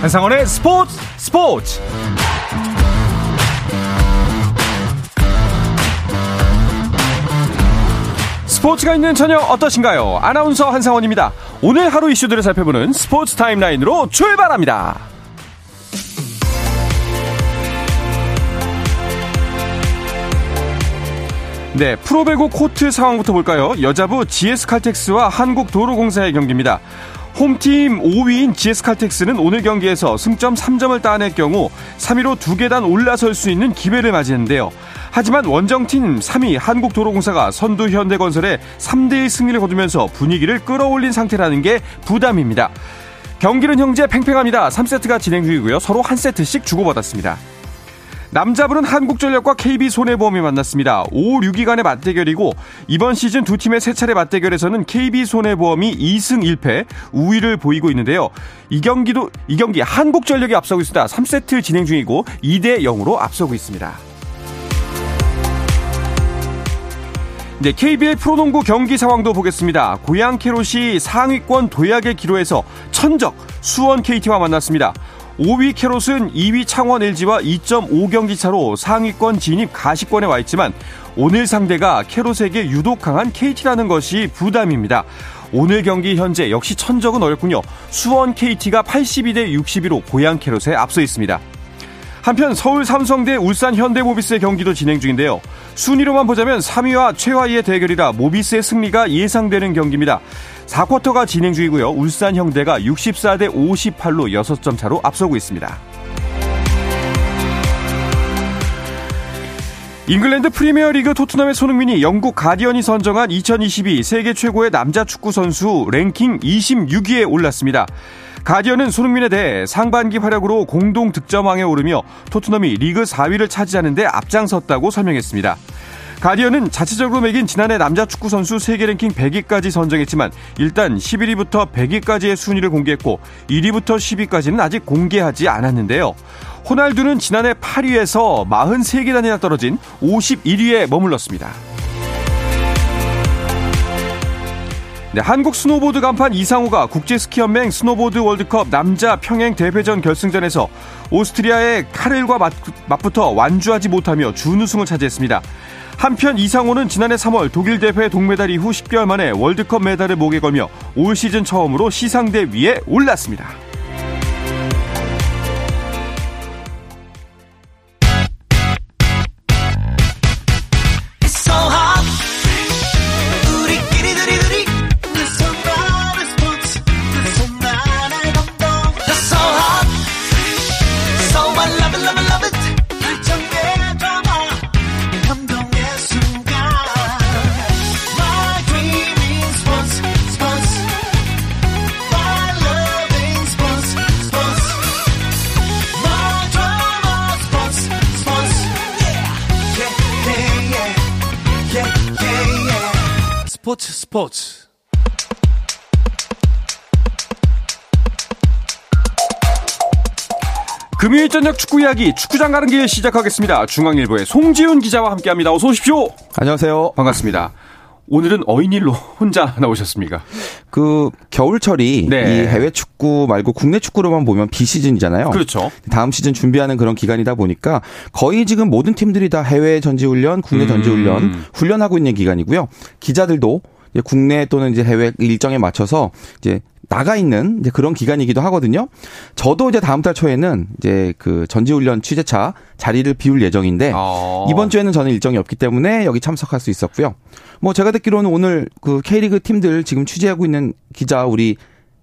한상원의 스포츠 스포츠 스포츠가 있는 저녁 어떠신가요? 아나운서 한상원입니다. 오늘 하루 이슈들을 살펴보는 스포츠 타임라인으로 출발합니다. 네, 프로배구 코트 상황부터 볼까요? 여자부 GS칼텍스와 한국도로공사의 경기입니다. 홈팀 5위인 GS칼텍스는 오늘 경기에서 승점 3점을 따낼 경우 3위로 두 계단 올라설 수 있는 기회를 맞이했는데요. 하지만 원정팀 3위 한국도로공사가 선두 현대건설에 3대1 승리를 거두면서 분위기를 끌어올린 상태라는 게 부담입니다. 경기는 형제 팽팽합니다. 3세트가 진행 중이고요. 서로 한 세트씩 주고받았습니다. 남자분은 한국전력과 KB손해보험이 만났습니다. 5, 6위간의 맞대결이고 이번 시즌 두 팀의 세 차례 맞대결에서는 KB손해보험이 2승 1패 우위를 보이고 있는데요. 이 경기도 이 경기 한국전력이 앞서고 있습니다. 3세트 진행 중이고 2대 0으로 앞서고 있습니다. 네, KBL 프로농구 경기 상황도 보겠습니다. 고양 캐롯이 상위권 도약의 기로에서 천적 수원 KT와 만났습니다. 5위 캐롯은 2위 창원 LG와 2.5경기 차로 상위권 진입 가시권에 와 있지만 오늘 상대가 캐롯에게 유독 강한 KT라는 것이 부담입니다. 오늘 경기 현재 역시 천적은 어렵군요. 수원 KT가 82대 62로 고양 캐롯에 앞서 있습니다. 한편 서울 삼성 대 울산 현대모비스의 경기도 진행 중인데요. 순위로만 보자면 3위와 최하위의 대결이라 모비스의 승리가 예상되는 경기입니다. 4쿼터가 진행 중이고요. 울산 형대가 64대 58로 6점 차로 앞서고 있습니다. 잉글랜드 프리미어리그 토트넘의 손흥민이 영국 가디언이 선정한 2022 세계 최고의 남자 축구 선수 랭킹 26위에 올랐습니다. 가디언은 손흥민에 대해 상반기 활약으로 공동 득점왕에 오르며 토트넘이 리그 4위를 차지하는데 앞장섰다고 설명했습니다. 가디언은 자체적으로 매긴 지난해 남자 축구 선수 세계 랭킹 100위까지 선정했지만 일단 11위부터 100위까지의 순위를 공개했고 1위부터 10위까지는 아직 공개하지 않았는데요. 호날두는 지난해 8위에서 43계단이나 떨어진 51위에 머물렀습니다. 네, 한국 스노보드 간판 이상호가 국제 스키연맹 스노보드 월드컵 남자 평행 대회전 결승전에서 오스트리아의 카렐과 맞, 맞붙어 완주하지 못하며 준우승을 차지했습니다. 한편 이상호는 지난해 3월 독일 대회 동메달 이후 10개월 만에 월드컵 메달을 목에 걸며 올 시즌 처음으로 시상대 위에 올랐습니다. 스포츠 스포츠 금요일 저녁 축구 이야기 축구장 가는 길 시작하겠습니다. 중앙일보의 송지훈 기자와 함께합니다. 어서 오십시오. 안녕하세요. 반갑습니다. 오늘은 어인일로 혼자 나오셨습니까? 그 겨울철이 네. 이 해외 축구 말고 국내 축구로만 보면 비시즌이잖아요. 그렇죠. 다음 시즌 준비하는 그런 기간이다 보니까 거의 지금 모든 팀들이 다 해외 전지훈련, 국내 음. 전지훈련 훈련하고 있는 기간이고요. 기자들도 국내 또는 이제 해외 일정에 맞춰서 이제 나가 있는 이제 그런 기간이기도 하거든요. 저도 이제 다음 달 초에는 이제 그 전지훈련 취재차 자리를 비울 예정인데 어. 이번 주에는 저는 일정이 없기 때문에 여기 참석할 수 있었고요. 뭐 제가 듣기로는 오늘 그 K리그 팀들 지금 취재하고 있는 기자 우리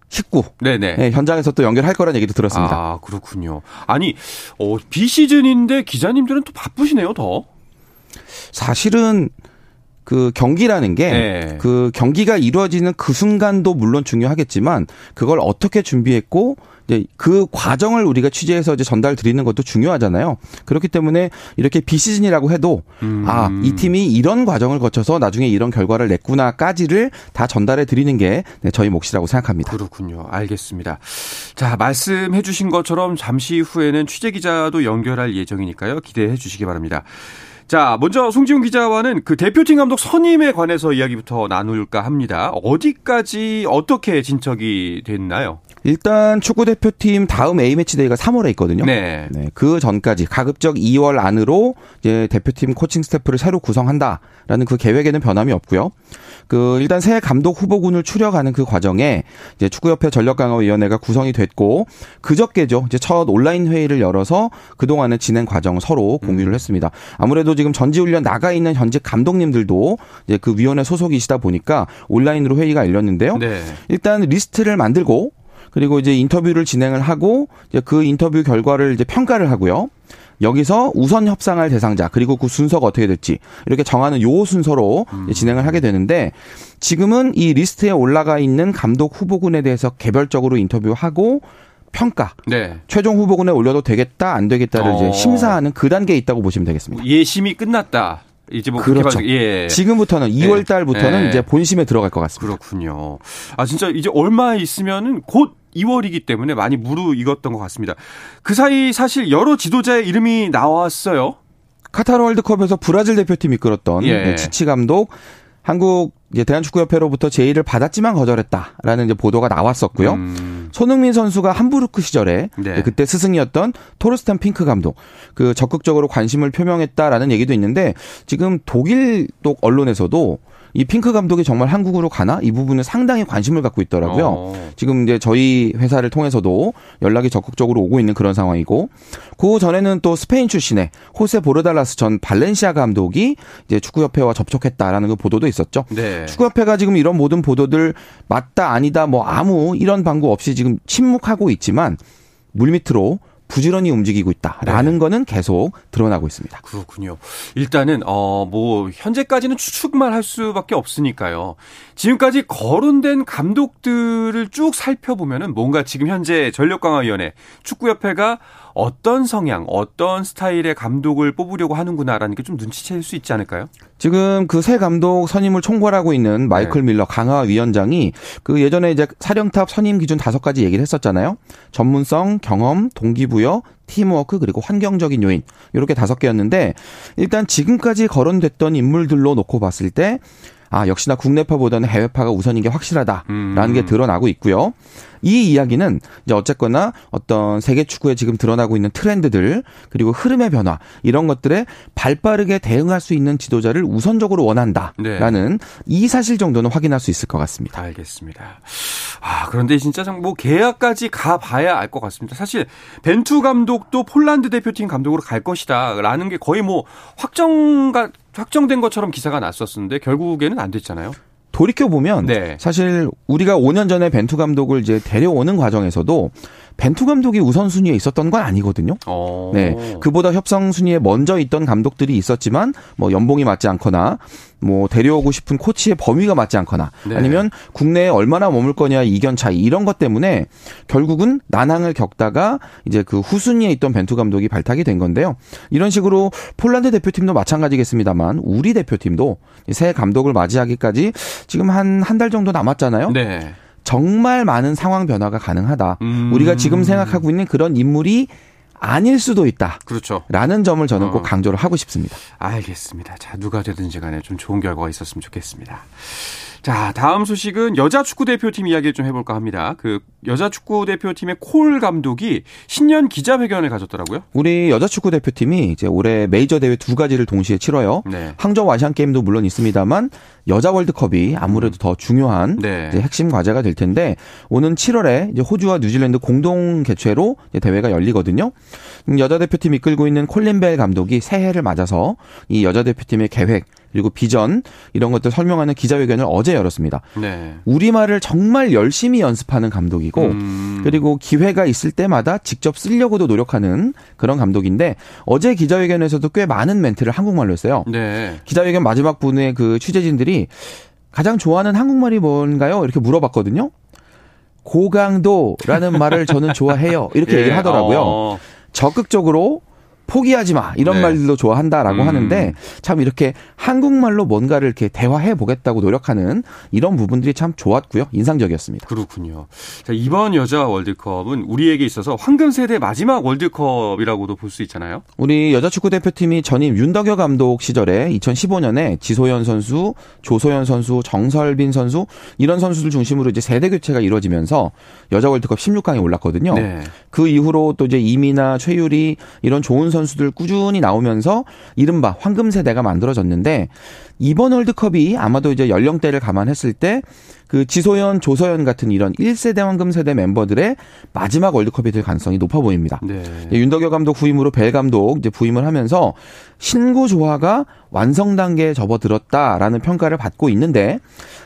식구 네네. 네, 현장에서 또 연결할 거라는 얘기도 들었습니다. 아, 그렇군요. 아니, 어, 비시즌인데 기자님들은 또 바쁘시네요, 더. 사실은 그 경기라는 게 네. 그 경기가 이루어지는 그 순간도 물론 중요하겠지만 그걸 어떻게 준비했고 이제 그 과정을 우리가 취재해서 이제 전달 드리는 것도 중요하잖아요. 그렇기 때문에 이렇게 비시즌이라고 해도 음. 아, 이 팀이 이런 과정을 거쳐서 나중에 이런 결과를 냈구나까지를 다 전달해 드리는 게 네, 저희 몫이라고 생각합니다. 그렇군요. 알겠습니다. 자, 말씀해 주신 것처럼 잠시 후에는 취재 기자도 연결할 예정이니까요. 기대해 주시기 바랍니다. 자, 먼저 송지훈 기자와는 그 대표팀 감독 선임에 관해서 이야기부터 나눌까 합니다. 어디까지 어떻게 진척이 됐나요? 일단 축구 대표팀 다음 A 매치 데이가 3월에 있거든요. 네. 네. 그 전까지 가급적 2월 안으로 이제 대표팀 코칭 스태프를 새로 구성한다라는 그 계획에는 변함이 없고요. 그 일단 새 감독 후보군을 추려가는 그 과정에 이제 축구협회 전력강화위원회가 구성이 됐고 그저께죠. 이제 첫 온라인 회의를 열어서 그 동안의 진행 과정 서로 공유를 음. 했습니다. 아무래도 지금 전지훈련 나가 있는 현직 감독님들도 이제 그 위원회 소속이시다 보니까 온라인으로 회의가 열렸는데요. 네. 일단 리스트를 만들고 그리고 이제 인터뷰를 진행을 하고 이제 그 인터뷰 결과를 이제 평가를 하고요. 여기서 우선 협상할 대상자 그리고 그 순서가 어떻게 될지 이렇게 정하는 요 순서로 음. 진행을 하게 되는데 지금은 이 리스트에 올라가 있는 감독 후보군에 대해서 개별적으로 인터뷰하고 평가. 네. 최종 후보군에 올려도 되겠다 안 되겠다를 어. 이제 심사하는 그 단계에 있다고 보시면 되겠습니다. 예심이 끝났다. 이제 뭐 그렇죠. 예. 지금부터는 2월 달부터는 예. 이제 본심에 들어갈 것 같습니다. 그렇군요. 아 진짜 이제 얼마 있으면은 곧 2월이기 때문에 많이 무르익었던 것 같습니다. 그 사이 사실 여러 지도자의 이름이 나왔어요. 카타르 월드컵에서 브라질 대표팀 이끌었던 예. 치치 감독 한국 대한축구협회로부터 제의를 받았지만 거절했다라는 이제 보도가 나왔었고요. 음. 손흥민 선수가 함부르크 시절에 네. 그때 스승이었던 토르스탄 핑크 감독 그 적극적으로 관심을 표명했다라는 얘기도 있는데 지금 독일 또 언론에서도 이 핑크 감독이 정말 한국으로 가나 이 부분은 상당히 관심을 갖고 있더라고요. 어. 지금 이제 저희 회사를 통해서도 연락이 적극적으로 오고 있는 그런 상황이고 그 전에는 또 스페인 출신의 호세 보르달라스 전 발렌시아 감독이 이제 축구협회와 접촉했다라는 그 보도도 있었죠. 네. 축구협회가 지금 이런 모든 보도들 맞다 아니다 뭐 아무 이런 방구 없이 지금 침묵하고 있지만 물밑으로 부지런히 움직이고 있다라는 네. 거는 계속 드러나고 있습니다. 그렇군요. 일단은 어 뭐 현재까지는 추측만 할 수밖에 없으니까요. 지금까지 거론된 감독들을 쭉 살펴보면은 뭔가 지금 현재 전력강화위원회 축구협회가 어떤 성향, 어떤 스타일의 감독을 뽑으려고 하는구나라는 게 좀 눈치챌 수 있지 않을까요? 지금 그 새 감독 선임을 총괄하고 있는 마이클 네. 밀러 강화 위원장이 그 예전에 이제 사령탑 선임 기준 다섯 가지 얘기를 했었잖아요. 전문성, 경험, 동기부여, 팀워크 그리고 환경적인 요인 이렇게 다섯 개였는데 일단 지금까지 거론됐던 인물들로 놓고 봤을 때 아, 역시나 국내파보다는 해외파가 우선인 게 확실하다라는 음. 게 드러나고 있고요. 이 이야기는 이제 어쨌거나 어떤 세계 축구에 지금 드러나고 있는 트렌드들 그리고 흐름의 변화 이런 것들에 발빠르게 대응할 수 있는 지도자를 우선적으로 원한다라는 네. 이 사실 정도는 확인할 수 있을 것 같습니다. 알겠습니다. 아, 그런데 진짜 뭐 계약까지 가 봐야 알 것 같습니다. 사실 벤투 감독도 폴란드 대표팀 감독으로 갈 것이다라는 게 거의 뭐 확정가 확정된 것처럼 기사가 났었는데 결국에는 안 됐잖아요. 돌이켜 보면 네. 사실 우리가 5년 전에 벤투 감독을 이제 데려오는 과정에서도 벤투 감독이 우선순위에 있었던 건 아니거든요. 오. 어. 네. 그보다 협상 순위에 먼저 있던 감독들이 있었지만 뭐 연봉이 맞지 않거나 뭐 데려오고 싶은 코치의 범위가 맞지 않거나 네. 아니면 국내에 얼마나 머물 거냐 이견 차이 이런 것 때문에 결국은 난항을 겪다가 이제 그 후순위에 있던 벤투 감독이 발탁이 된 건데요. 이런 식으로 폴란드 대표팀도 마찬가지겠습니다만 우리 대표팀도 새 감독을 맞이하기까지 지금 한 한 달 정도 남았잖아요. 네. 정말 많은 상황 변화가 가능하다. 음. 우리가 지금 생각하고 있는 그런 인물이 아닐 수도 있다. 그렇죠. 라는 점을 저는 꼭 어. 강조를 하고 싶습니다. 알겠습니다. 자, 누가 되든지 간에 좀 좋은 결과가 있었으면 좋겠습니다. 자, 다음 소식은 여자 축구 대표팀 이야기를 좀 해볼까 합니다. 그 여자 축구 대표팀의 콜 감독이 신년 기자회견을 가졌더라고요. 우리 여자 축구 대표팀이 이제 올해 메이저 대회 두 가지를 동시에 치러요. 네. 항저우 아시안 게임도 물론 있습니다만 여자 월드컵이 아무래도 음. 더 중요한 네. 핵심 과제가 될 텐데 오는 7월에 이제 호주와 뉴질랜드 공동 개최로 대회가 열리거든요. 음, 여자 대표팀 이끌고 있는 콜린 벨 감독이 새해를 맞아서 이 여자 대표팀의 계획 그리고 비전 이런 것들 설명하는 기자회견을 어제 열었습니다. 네. 우리말을 정말 열심히 연습하는 감독이고 음. 그리고 기회가 있을 때마다 직접 쓰려고도 노력하는 그런 감독인데 어제 기자회견에서도 꽤 많은 멘트를 한국말로 했어요. 네. 기자회견 마지막 분에 그 취재진들이 가장 좋아하는 한국말이 뭔가요? 이렇게 물어봤거든요. 고강도라는 말을 저는 좋아해요. 이렇게 예. 얘기를 하더라고요. 어. 적극적으로 포기하지 마 이런 네. 말들도 좋아한다라고 음. 하는데 참 이렇게 한국말로 뭔가를 이렇게 대화해 보겠다고 노력하는 이런 부분들이 참 좋았고요 인상적이었습니다. 그렇군요. 자, 이번 여자 월드컵은 우리에게 있어서 황금 세대 마지막 월드컵이라고도 볼 수 있잖아요. 우리 여자 축구 대표팀이 전임 윤덕여 감독 시절에 2015년에 지소연 선수, 조소연 선수, 정설빈 선수 이런 선수들 중심으로 이제 세대 교체가 이루어지면서 여자 월드컵 16강에 올랐거든요. 네. 그 이후로 또 이제 이미나 최유리 이런 좋은 선수 들 꾸준히 나오면서 이른바 황금 세대가 만들어졌는데 이번 월드컵이 아마도 이제 연령대를 감안했을 때 그 지소연, 조서연 같은 이런 1세대 황금 세대 멤버들의 마지막 월드컵이 될 가능성이 높아 보입니다. 네. 윤덕여 감독 후임으로 벨 감독 이제 부임을 하면서 신구 조화가 완성 단계에 접어들었다라는 평가를 받고 있는데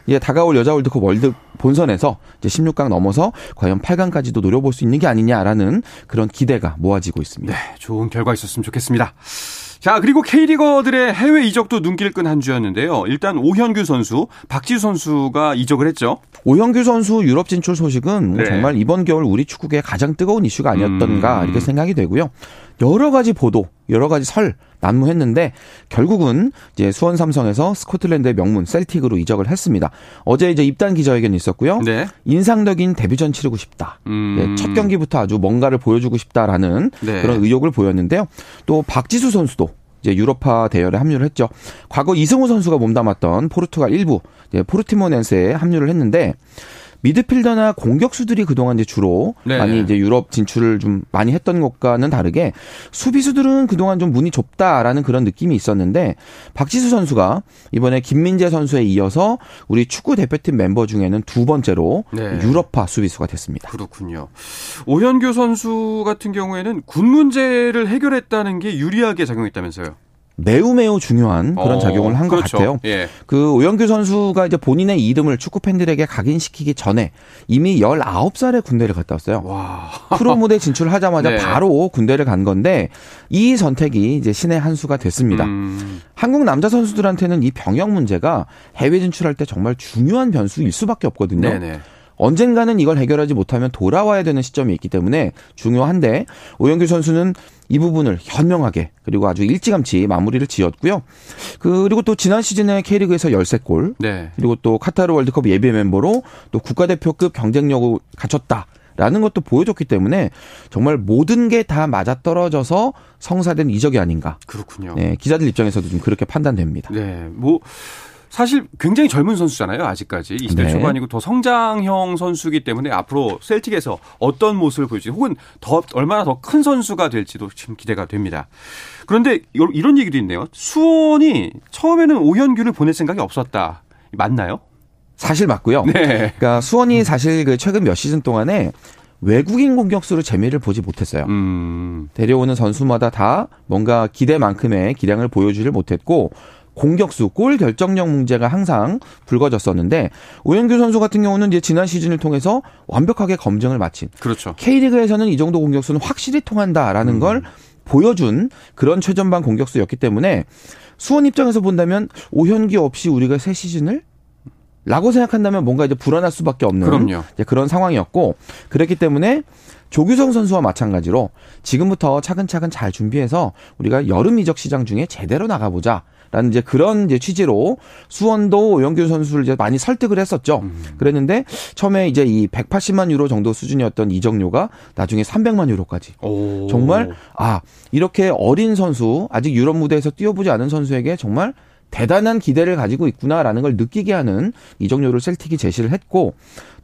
이제 다가올 여자 월드컵 월드 본선에서 이제 16강 넘어서 과연 8강까지도 노려볼 수 있는 게 아니냐라는 그런 기대가 모아지고 있습니다. 네, 좋은 결과 있었으면 좋겠습니다. 자, 그리고 K리거들의 해외 이적도 눈길 끈 한 주였는데요. 일단 오현규 선수, 박지수 선수가 이적을 했죠. 오현규 선수 유럽 진출 소식은 뭐 네. 정말 이번 겨울 우리 축구계 가장 뜨거운 이슈가 아니었던가 음. 이렇게 생각이 되고요. 여러 가지 보도, 여러 가지 설 난무했는데 결국은 이제 수원 삼성에서 스코틀랜드의 명문 셀틱으로 이적을 했습니다. 어제 이제 입단 기자회견이 있었고요. 네. 인상적인 데뷔전 치르고 싶다. 음. 네, 첫 경기부터 아주 뭔가를 보여주고 싶다라는 네. 그런 의욕을 보였는데요. 또 박지수 선수도 이제 유로파 대열에 합류를 했죠. 과거 이승우 선수가 몸담았던 포르투갈 일부 포르티모넨스에 합류를 했는데 미드필더나 공격수들이 그동안 이제 주로 네 많이 이제 유럽 진출을 좀 많이 했던 것과는 다르게 수비수들은 그동안 좀 문이 좁다라는 그런 느낌이 있었는데 박지수 선수가 이번에 김민재 선수에 이어서 우리 축구 대표팀 멤버 중에는 두 번째로 네. 유럽파 수비수가 됐습니다. 그렇군요. 오현규 선수 같은 경우에는 군 문제를 해결했다는 게 유리하게 작용했다면서요? 매우 매우 중요한 그런 어, 작용을 한것 그렇죠. 같아요. 예. 그 오영규 선수가 이제 본인의 이름을 축구 팬들에게 각인시키기 전에 이미 19살에 군대를 갔다 왔어요. 와. 프로 무대 진출하자마자 네. 바로 군대를 간 건데 이 선택이 이제 신의 한 수가 됐습니다. 음. 한국 남자 선수들한테는 이 병역 문제가 해외 진출할 때 정말 중요한 변수일 수밖에 없거든요. 네네. 언젠가는 이걸 해결하지 못하면 돌아와야 되는 시점이 있기 때문에 중요한데 오영규 선수는 이 부분을 현명하게 그리고 아주 일찌감치 마무리를 지었고요. 그리고 또 지난 시즌에 K리그에서 13골 네. 그리고 또 카타르 월드컵 예비 멤버로 또 국가대표급 경쟁력을 갖췄다. 라는 것도 보여줬기 때문에 정말 모든 게 다 맞아떨어져서 성사된 이적이 아닌가. 그렇군요. 네, 기자들 입장에서도 좀 그렇게 판단됩니다. 네. 뭐 사실 굉장히 젊은 선수잖아요. 아직까지 20대 네. 초반이고 더 성장형 선수기 때문에 앞으로 셀틱에서 어떤 모습을 보일지 혹은 더 얼마나 더 큰 선수가 될지도 지금 기대가 됩니다. 그런데 이런 얘기도 있네요. 수원이 처음에는 오현규를 보낼 생각이 없었다. 맞나요? 사실 맞고요. 네. 그러니까 수원이 사실 그 최근 몇 시즌 동안에 외국인 공격수로 재미를 보지 못했어요. 음. 데려오는 선수마다 다 뭔가 기대만큼의 기량을 보여주질 못했고 공격수, 골 결정력 문제가 항상 불거졌었는데 오영규 선수 같은 경우는 이제 지난 시즌을 통해서 완벽하게 검증을 마친. 그렇죠. K리그에서는 이 정도 공격수는 확실히 통한다라는 음. 걸 보여준 그런 최전방 공격수였기 때문에 수원 입장에서 본다면 오현기 없이 우리가 새 시즌을 라고 생각한다면 뭔가 이제 불안할 수밖에 없는 그럼요. 그런 상황이었고 그랬기 때문에 조규성 선수와 마찬가지로 지금부터 차근차근 잘 준비해서 우리가 여름 이적 시장 중에 제대로 나가보자. 라는 이제 그런 이제 취지로 수원도 오영규 선수를 이제 많이 설득을 했었죠. 음. 그랬는데 처음에 이제 이 180만 유로 정도 수준이었던 이적료가 나중에 300만 유로까지. 오. 정말 아 이렇게 어린 선수 아직 유럽 무대에서 뛰어보지 않은 선수에게 정말 대단한 기대를 가지고 있구나라는 걸 느끼게 하는 이적료를 셀틱이 제시를 했고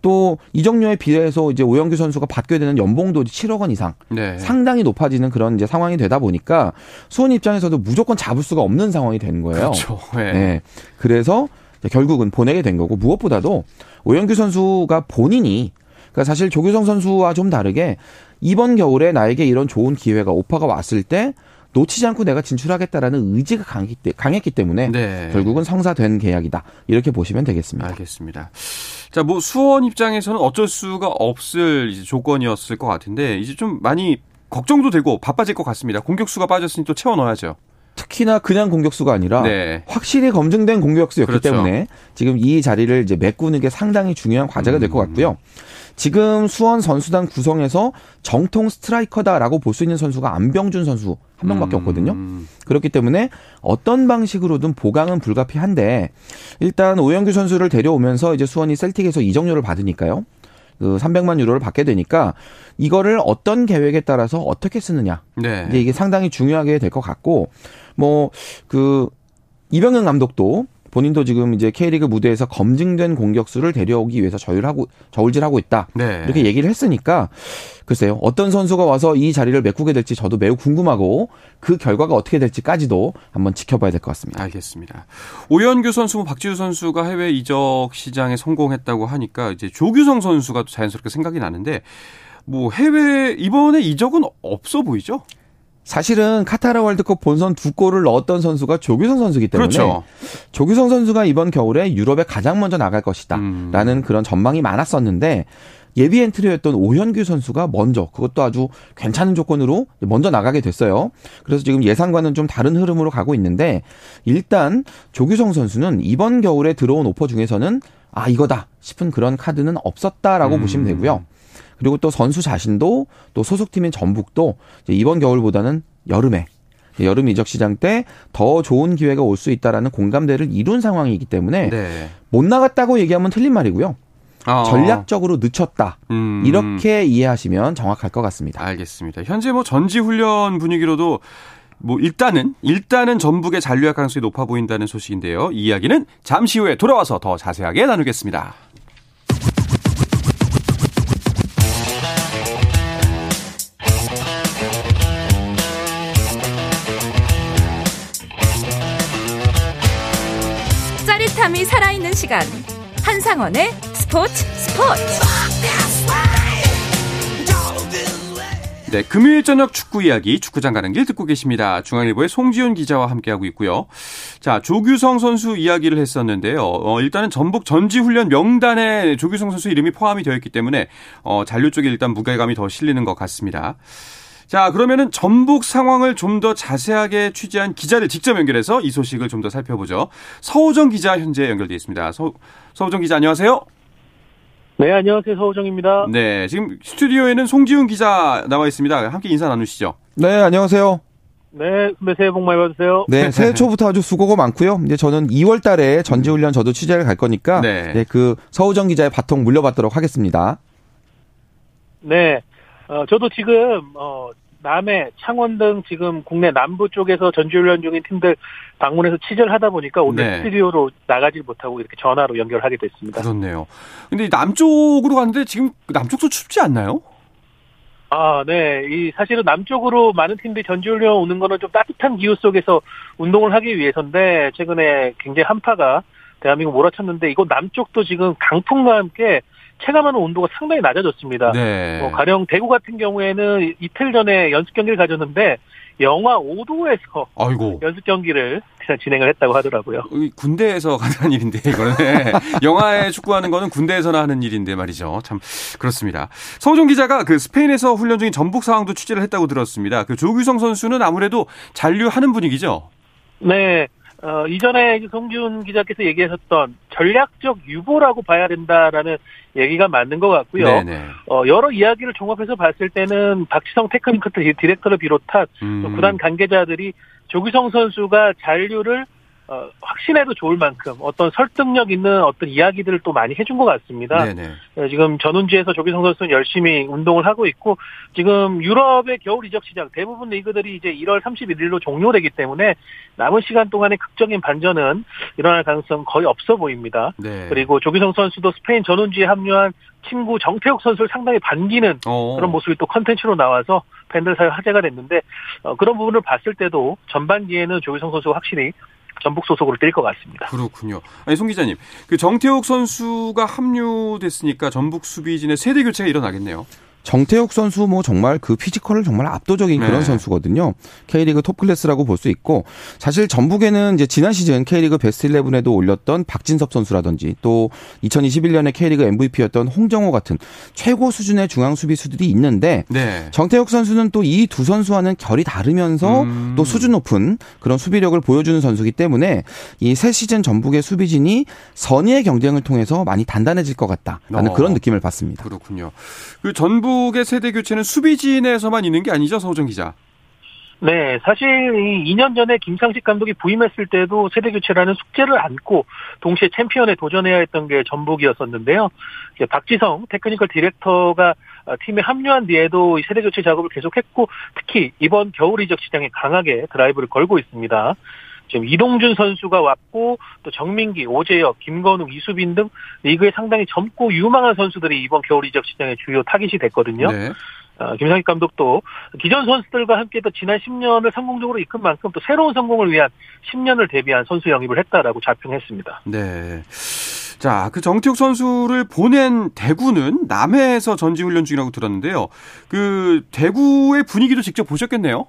또 이적료에 비해서 이제 오영규 선수가 받게 되는 연봉도 7억 원 이상 네. 상당히 높아지는 그런 이제 상황이 되다 보니까 수원 입장에서도 무조건 잡을 수가 없는 상황이 된 거예요. 그렇죠. 네. 네. 그래서 결국은 보내게 된 거고 무엇보다도 오영규 선수가 본인이 그러니까 사실 조규성 선수와 좀 다르게 이번 겨울에 나에게 이런 좋은 기회가 오파가 왔을 때 놓치지 않고 내가 진출하겠다라는 의지가 강했기, 때문에 네. 결국은 성사된 계약이다. 이렇게 보시면 되겠습니다. 알겠습니다. 자, 뭐 수원 입장에서는 어쩔 수가 없을 이제 조건이었을 것 같은데 이제 좀 많이 걱정도 되고 바빠질 것 같습니다. 공격수가 빠졌으니 또 채워 넣어야죠. 특히나 그냥 공격수가 아니라 네. 확실히 검증된 공격수였기 그렇죠. 때문에 지금 이 자리를 이제 메꾸는 게 상당히 중요한 과제가 될 것 같고요. 지금 수원 선수단 구성에서 정통 스트라이커다라고 볼 수 있는 선수가 안병준 선수 한 명밖에 음. 없거든요. 그렇기 때문에 어떤 방식으로든 보강은 불가피한데 일단 오영규 선수를 데려오면서 이제 수원이 셀틱에서 이적료를 받으니까요. 그 300만 유로를 받게 되니까 이거를 어떤 계획에 따라서 어떻게 쓰느냐. 네. 이제 이게 상당히 중요하게 될 것 같고 뭐 그 이병현 감독도 본인도 지금 이제 K리그 무대에서 검증된 공격수를 데려오기 위해서 저울하고 저울질하고 있다. 네. 이렇게 얘기를 했으니까 글쎄요. 어떤 선수가 와서 이 자리를 메꾸게 될지 저도 매우 궁금하고 그 결과가 어떻게 될지까지도 한번 지켜봐야 될 것 같습니다. 알겠습니다. 오현규 선수, 뭐 박지우 선수가 해외 이적 시장에 성공했다고 하니까 이제 조규성 선수가 또 자연스럽게 생각이 나는데 뭐 해외 이번에 이적은 없어 보이죠? 사실은 카타르 월드컵 본선 두 골을 넣었던 선수가 조규성 선수기 때문에 그렇죠. 조규성 선수가 이번 겨울에 유럽에 가장 먼저 나갈 것이다. 음. 라는 그런 전망이 많았었는데 예비 엔트리였던 오현규 선수가 먼저 그것도 아주 괜찮은 조건으로 먼저 나가게 됐어요. 그래서 지금 예상과는 좀 다른 흐름으로 가고 있는데 일단 조규성 선수는 이번 겨울에 들어온 오퍼 중에서는 아 이거다 싶은 그런 카드는 없었다라고 음. 보시면 되고요. 그리고 또 선수 자신도 또 소속팀인 전북도 이번 겨울보다는 여름에 여름 이적 시장 때 더 좋은 기회가 올 수 있다라는 공감대를 이룬 상황이기 때문에 네. 못 나갔다고 얘기하면 틀린 말이고요. 아, 전략적으로 늦췄다. 음. 이렇게 이해하시면 정확할 것 같습니다. 알겠습니다. 현재 뭐 전지 훈련 분위기로도 뭐 일단은 일단은 전북의 잔류할 가능성이 높아 보인다는 소식인데요. 이 이야기는 잠시 후에 돌아와서 더 자세하게 나누겠습니다. 짜릿함이 살아있는 시간 한상원의 스포츠 스포츠 네, 금요일 저녁 축구 이야기 축구장 가는 길 듣고 계십니다. 중앙일보의 송지훈 기자와 함께하고 있고요. 자, 조규성 선수 이야기를 했었는데요. 어, 일단은 전북 전지훈련 명단에 조규성 선수 이름이 포함이 되어 있기 때문에 어, 잔류 쪽에 일단 무게감이 더 실리는 것 같습니다. 자, 그러면은 전북 상황을 좀 더 자세하게 취재한 기자를 직접 연결해서 이 소식을 좀 더 살펴보죠. 서호정 기자 현재 연결되어 있습니다. 서, 서호정 기자 안녕하세요. 네, 안녕하세요. 서우정입니다. 네, 지금 스튜디오에는 송지훈 기자 나와 있습니다. 함께 인사 나누시죠. 네, 안녕하세요. 네, 선배 새해 복 많이 받으세요. 네, 새해 초부터 아주 수고가 많고요. 이제 저는 2월 달에 전지훈련 저도 취재를 갈 거니까 네. 네, 그 서우정 기자의 바통 물려받도록 하겠습니다. 네, 어, 저도 지금, 어, 남해, 창원 등 지금 국내 남부 쪽에서 전지훈련 중인 팀들 방문해서 취재를 하다 보니까 오늘 네. 스튜디오로 나가질 못하고 이렇게 전화로 연결하게 됐습니다. 그렇네요. 근데 남쪽으로 갔는데 지금 남쪽도 춥지 않나요? 아, 네. 이 사실은 남쪽으로 많은 팀들이 전지훈련 오는 거는 좀 따뜻한 기후 속에서 운동을 하기 위해서인데 최근에 굉장히 한파가 대한민국 몰아쳤는데 이곳 남쪽도 지금 강풍과 함께 체감하는 온도가 상당히 낮아졌습니다. 네. 뭐 가령 대구 같은 경우에는 이틀 전에 연습 경기를 가졌는데 영하 5도에서 아이고. 연습 경기를 진행을 했다고 하더라고요. 이 군대에서 가능한 일인데 이거는 네. 영화에 축구하는 거는 군대에서나 하는 일인데 말이죠. 참 그렇습니다. 서우정 기자가 그 스페인에서 훈련 중인 전북 상황도 취재를 했다고 들었습니다. 그 조규성 선수는 아무래도 잔류하는 분위기죠. 네. 어, 이전에 송지훈 기자께서 얘기하셨던 전략적 유보라고 봐야 된다라는 얘기가 맞는 것 같고요. 네네. 어, 여러 이야기를 종합해서 봤을 때는 박지성 테크니컬 디렉터를 비롯한 음. 또 구단 관계자들이 조규성 선수가 잔류를 어, 확신해도 좋을 만큼 어떤 설득력 있는 어떤 이야기들을 또 많이 해준 것 같습니다. 네네. 어, 지금 전운지에서 조규성 선수는 열심히 운동을 하고 있고 지금 유럽의 겨울 이적 시장 대부분 리그들이 이제 1월 31일로 종료되기 때문에 남은 시간 동안의 극적인 반전은 일어날 가능성 거의 없어 보입니다. 네. 그리고 조규성 선수도 스페인 전운지에 합류한 친구 정태욱 선수를 상당히 반기는 어. 그런 모습이 또 컨텐츠로 나와서 팬들 사이 화제가 됐는데 어, 그런 부분을 봤을 때도 전반기에는 조규성 선수가 확실히 전북 소속으로 뛸 것 같습니다. 그렇군요. 아니 송 기자님, 그 정태욱 선수가 합류됐으니까 전북 수비진의 세대 교체가 일어나겠네요. 정태욱 선수 뭐 정말 그 physical을 정말 압도적인 그런 네. 선수거든요. K리그 top class라고 볼 수 있고 사실 전북에는 이제 지난 시즌 K리그 베스트 11에도 올렸던 박진섭 선수라든지 또 2021년에 K리그 MVP였던 홍정호 같은 최고 수준의 중앙 수비수들이 있는데 네. 정태욱 선수는 또 이 두 선수와는 결이 다르면서 음. 또 수준 높은 그런 수비력을 보여주는 선수이기 때문에 이 새 시즌 전북의 수비진이 선의의 경쟁을 통해서 많이 단단해질 것 같다라는 어. 그런 느낌을 받습니다. 그렇군요. 그 전북 의 세대 교체는 수비진에서만 있는 게 아니죠, 서우정 기자. 네, 사실 이 2년 전에 김상식 감독이 부임했을 때도 세대 교체라는 숙제를 안고 동시에 챔피언에 도전해야 했던 게 전북이었었는데요. 박지성 technical director가 어, 팀에 합류한 뒤에도 이 세대 교체 작업을 계속했고 특히 이번 겨울 이적 시장에 강하게 드라이브를 걸고 있습니다. 지금 이동준 선수가 왔고 또 정민기, 오재혁, 김건웅, 이수빈 등 리그에 상당히 젊고 유망한 선수들이 이번 겨울 이적 시장의 주요 타깃이 됐거든요. 네. 어, 김상식 감독도 기존 선수들과 함께 또 지난 10년을 성공적으로 이끈 만큼 또 새로운 성공을 위한 10년을 대비한 선수 영입을 했다라고 자평했습니다. 네. 자, 그 정태욱 선수를 보낸 대구는 남해에서 전지훈련 중이라고 들었는데요. 그 대구의 분위기도 직접 보셨겠네요.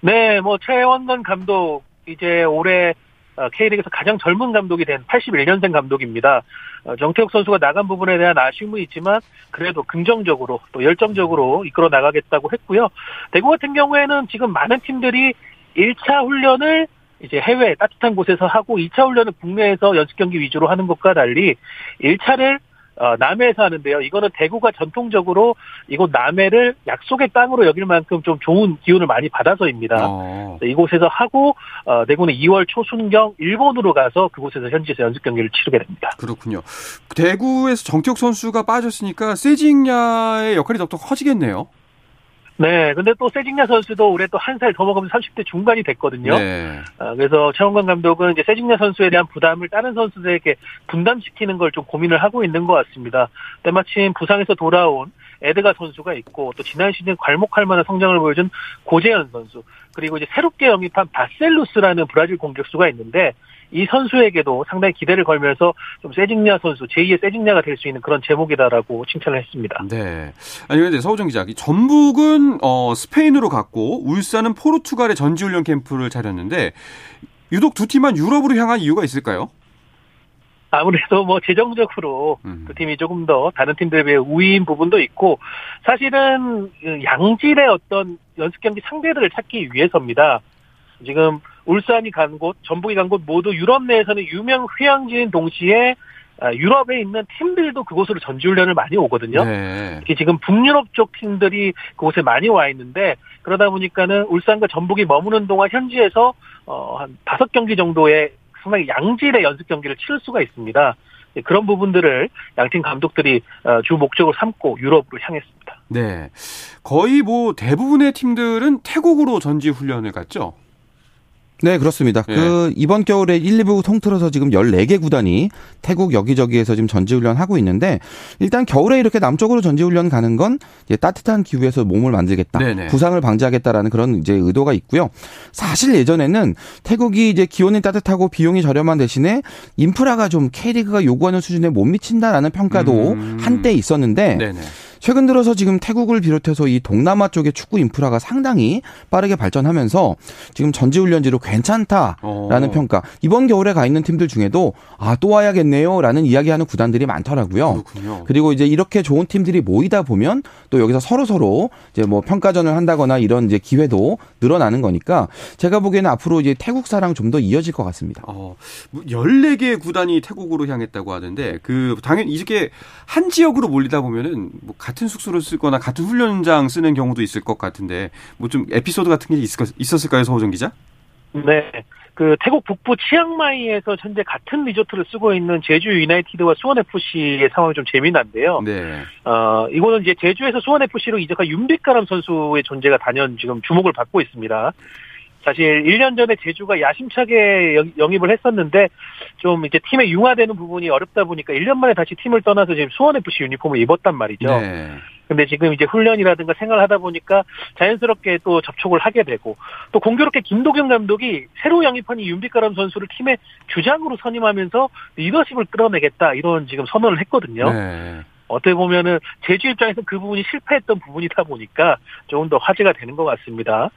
네, 뭐 최원건 감독 이제 올해 어, K리그에서 가장 젊은 감독이 된 81년생 감독입니다. 어, 정태욱 선수가 나간 부분에 대한 아쉬움은 있지만 그래도 긍정적으로 또 열정적으로 이끌어 나가겠다고 했고요. 대구 같은 경우에는 지금 많은 팀들이 1차 훈련을 이제 해외 따뜻한 곳에서 하고 2차 훈련을 국내에서 연습 경기 위주로 하는 것과 달리 1차를 어, 남해에서 하는데요. 이거는 대구가 전통적으로 이곳 남해를 약속의 땅으로 여길 만큼 좀 좋은 기운을 많이 받아서입니다. 어. 이곳에서 하고 어, 대구는 2월 초순경 일본으로 가서 그곳에서 현지에서 연습 경기를 치르게 됩니다. 그렇군요. 대구에서 정태욱 선수가 빠졌으니까 세징야의 역할이 더욱더 커지겠네요. 네, 근데 또 세징야 선수도 올해 또 한 살 더 먹으면 30대 중반이 됐거든요. 네. 어, 그래서 최원관 감독은 이제 세징야 선수에 대한 부담을 다른 선수들에게 분담시키는 걸 좀 고민을 하고 있는 것 같습니다. 때마침 부상에서 돌아온 에드가 선수가 있고 또 지난 시즌 괄목할 만한 성장을 보여준 고재현 선수 그리고 이제 새롭게 영입한 바셀루스라는 브라질 공격수가 있는데 이 선수에게도 상당히 기대를 걸면서 좀 세징야 선수 제2의 세징야가 될 수 있는 그런 제목이다라고 칭찬을 했습니다. 네. 아니 근데 서우정 기자, 이 전북은 어, 스페인으로 갔고 울산은 포르투갈의 전지훈련 캠프를 차렸는데 유독 두 팀만 유럽으로 향한 이유가 있을까요? 아무래도 뭐 재정적으로 음. 그 팀이 조금 더 다른 팀들에 비해 우위인 부분도 있고 사실은 그 양질의 어떤 연습 경기 상대들을 찾기 위해서입니다. 지금 울산이 간 곳, 전북이 간 곳 모두 유럽 내에서는 유명 휴양지인 동시에 아, 유럽에 있는 팀들도 그곳으로 전지훈련을 많이 오거든요. 네. 특히 지금 북유럽 쪽 팀들이 그곳에 많이 와 있는데 그러다 보니까는 울산과 전북이 머무는 동안 현지에서 어, 한 다섯 경기 정도의 상당히 양질의 연습 경기를 치를 수가 있습니다. 예, 그런 부분들을 양팀 감독들이 어, 주 목적으로 삼고 유럽으로 향했습니다. 네. 거의 뭐 대부분의 팀들은 태국으로 전지 훈련을 갔죠. 네, 그렇습니다. 예. 그 이번 겨울에 1, 2부 통틀어서 지금 14개 구단이 태국 여기저기에서 지금 전지훈련 하고 있는데 일단 겨울에 이렇게 남쪽으로 전지훈련 가는 건 이제 따뜻한 기후에서 몸을 만들겠다. 네네. 부상을 방지하겠다라는 그런 이제 의도가 있고요. 사실 예전에는 태국이 이제 기온이 따뜻하고 비용이 저렴한 대신에 인프라가 좀 K리그가 요구하는 수준에 못 미친다라는 평가도 음. 한때 있었는데 네네. 최근 들어서 지금 태국을 비롯해서 이 동남아 쪽의 축구 인프라가 상당히 빠르게 발전하면서 지금 전지훈련지로 괜찮다라는 어. 평가. 이번 겨울에 가 있는 팀들 중에도 아 또 와야겠네요라는 이야기하는 구단들이 많더라고요. 그렇군요. 그리고 이제 이렇게 좋은 팀들이 모이다 보면 또 여기서 서로 서로 이제 뭐 평가전을 한다거나 이런 이제 기회도 늘어나는 거니까 제가 보기에는 앞으로 이제 태국사랑 좀 더 이어질 것 같습니다. 어, 14개 구단이 태국으로 향했다고 하는데, 그, 당연히 이렇게 한 지역으로 몰리다 보면은, 뭐, 같은 숙소를 쓰거나 같은 훈련장 쓰는 경우도 있을 것 같은데, 뭐 좀 에피소드 같은 게 있었, 있었을까요, 서호정 기자? 네. 그 태국 북부 치앙마이에서 현재 같은 리조트를 쓰고 있는 제주 유나이티드와 수원 FC의 상황이 좀 재미난데요. 네. 어, 이거는 이제 제주에서 수원 FC로 이적한 윤빛가람 선수의 존재가 단연 지금 주목을 받고 있습니다. 사실 1년 전에 제주가 야심차게 영- 영입을 했었는데 좀 이제 팀에 융화되는 부분이 어렵다 보니까 1년 만에 다시 팀을 떠나서 지금 수원 FC 유니폼을 입었단 말이죠. 네. 근데 지금 이제 훈련이라든가 생활을 하다 보니까 자연스럽게 또 접촉을 하게 되고 또 공교롭게 김도경 감독이 새로 영입한 이 윤빛가람 선수를 팀의 주장으로 선임하면서 리더십을 끌어내겠다 이런 지금 선언을 했거든요. 네. 어떻게 보면은 제주 입장에서 그 부분이 실패했던 부분이다 보니까 조금 더 화제가 되는 것 같습니다.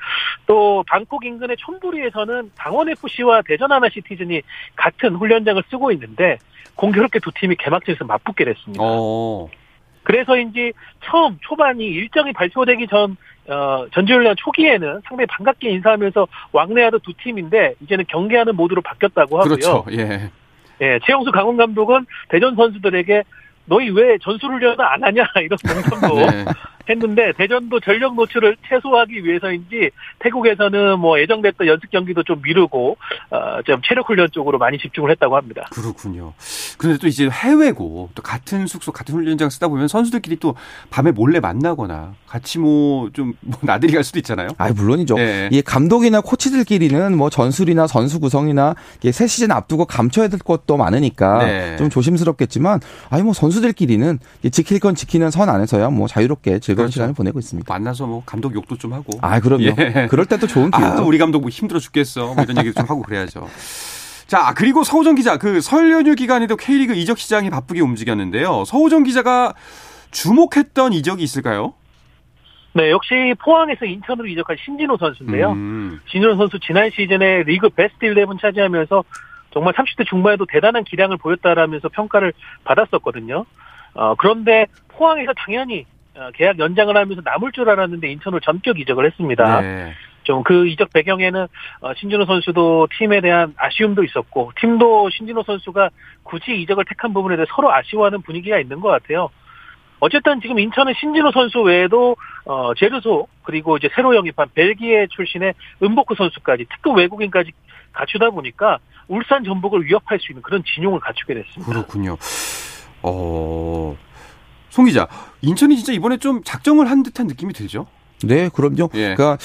또 방콕 인근의 촌부리에서는 강원 FC와 대전 하나 시티즌이 같은 훈련장을 쓰고 있는데 공교롭게 두 팀이 개막전에서 맞붙게 됐습니다. 어. 그래서인지 처음 초반이 일정이 발표되기 전 어, 전지훈련 초기에는 상당히 반갑게 인사하면서 왕래하던 두 팀인데 이제는 경계하는 모드로 바뀌었다고 하고요. 그렇죠. 예. 예, 최영수 강원 감독은 대전 선수들에게 너희 왜 전술훈련을 안 하냐 이런 농담도 네. 했는데 대전도 전력 노출을 최소화하기 위해서인지 태국에서는 뭐 예정됐던 연습 경기도 좀 미루고 어, 좀 체력 훈련 쪽으로 많이 집중을 했다고 합니다. 그렇군요. 그런데 또 이제 해외고 또 같은 숙소 같은 훈련장 쓰다 보면 선수들끼리 또 밤에 몰래 만나거나 같이 뭐좀 뭐 나들이 갈 수도 있잖아요. 아, 물론이죠. 예. 이 감독이나 코치들끼리는 뭐 전술이나 선수 구성이나 이게 새 시즌 앞두고 감춰야 될 것도 많으니까 네. 좀 조심스럽겠지만 아니 뭐 선수들끼리는 이 지킬 건 지키는 선 안에서야 뭐 자유롭게 즐 거운 그렇죠. 시간을 보내고 있습니다. 만나서 뭐 감독 욕도 좀 하고. 아, 그럼요. 예. 그럴 때도 좋은 아, 기회죠. 우리 감독 뭐 힘들어 죽겠어. 뭐 이런 얘기도 좀 하고 그래야죠. 자, 그리고 서우정 기자, 그 설 연휴 기간에도 K리그 이적 시장이 바쁘게 움직였는데요. 서우정 기자가 주목했던 이적이 있을까요? 네, 역시 포항에서 인천으로 이적한 신진호 선수인데요. 음, 진호 선수 지난 시즌에 리그 베스트 11 차지하면서 정말 30대 중반에도 대단한 기량을 보였다라면서 평가를 받았었거든요. 어, 그런데 포항에서 당연히 어, 계약 연장을 하면서 남을 줄 알았는데 인천으로 전격 이적을 했습니다. 네. 좀그 이적 배경에는 어, 신진호 선수도 팀에 대한 아쉬움도 있었고 팀도 신진호 선수가 굳이 이적을 택한 부분에 대해 서로 아쉬워하는 분위기가 있는 것 같아요. 어쨌든 지금 인천은 신진호 선수 외에도 어, 제르소 그리고 이제 새로 영입한 벨기에 출신의 은보크 선수까지 특급 외국인까지 갖추다 보니까 울산 전북을 위협할 수 있는 그런 진용을 갖추게 됐습니다. 그렇군요. 어, 송 기자, 인천이 진짜 이번에 좀 작정을 한 듯한 느낌이 들죠? 네, 그럼요. 예. 그러니까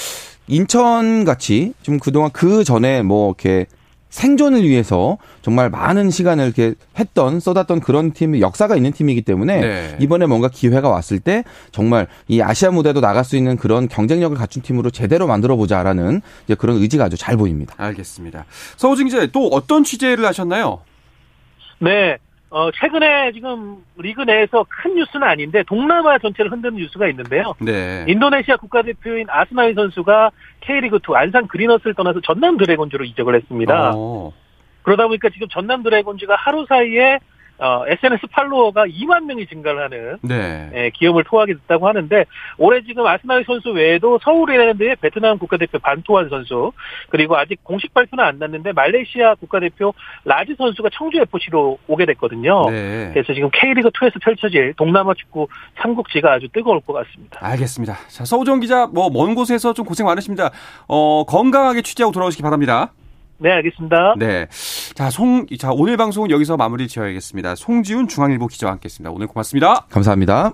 인천 같이 좀 그동안 그 전에 뭐 이렇게 생존을 위해서 정말 많은 시간을 이렇게 했던 쏟았던 그런 팀 역사가 있는 팀이기 때문에 네. 이번에 뭔가 기회가 왔을 때 정말 이 아시아 무대도 나갈 수 있는 그런 경쟁력을 갖춘 팀으로 제대로 만들어 보자라는 이제 그런 의지가 아주 잘 보입니다. 알겠습니다. 서우정 기자, 또 어떤 취재를 하셨나요? 네. 어, 최근에 지금 리그 내에서 큰 뉴스는 아닌데 동남아 전체를 흔드는 뉴스가 있는데요. 네. 인도네시아 국가대표인 아스나이 선수가 K리그2 안산 그리너스를 떠나서 전남 드래곤즈로 이적을 했습니다. 어, 그러다 보니까 지금 전남 드래곤즈가 하루 사이에 어, SNS 팔로워가 2만 명이 증가를 하는 네. 예, 기염을 토하게 됐다고 하는데 올해 지금 아스나이 선수 외에도 서울이랜드의 베트남 국가대표 반토환 선수 그리고 아직 공식 발표는 안 났는데 말레이시아 국가대표 라지 선수가 청주 FC로 오게 됐거든요. 네. 그래서 지금 K리그 2에서 펼쳐질 동남아 축구 삼국지가 아주 뜨거울 것 같습니다. 알겠습니다. 자, 서호정 기자, 뭐, 먼 곳에서 좀 고생 많으십니다. 어, 건강하게 취재하고 돌아오시기 바랍니다. 네, 알겠습니다. 네. 자, 송, 자, 오늘 방송은 여기서 마무리 지어야겠습니다. 송지훈 중앙일보 기자와 함께 했습니다. 오늘 고맙습니다. 감사합니다.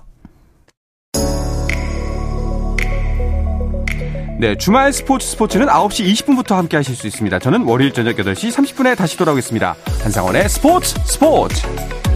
네, 주말 스포츠 스포츠는 9시 20분부터 함께 하실 수 있습니다. 저는 월요일 저녁 8시 30분에 다시 돌아오겠습니다. 한상원의 스포츠 스포츠!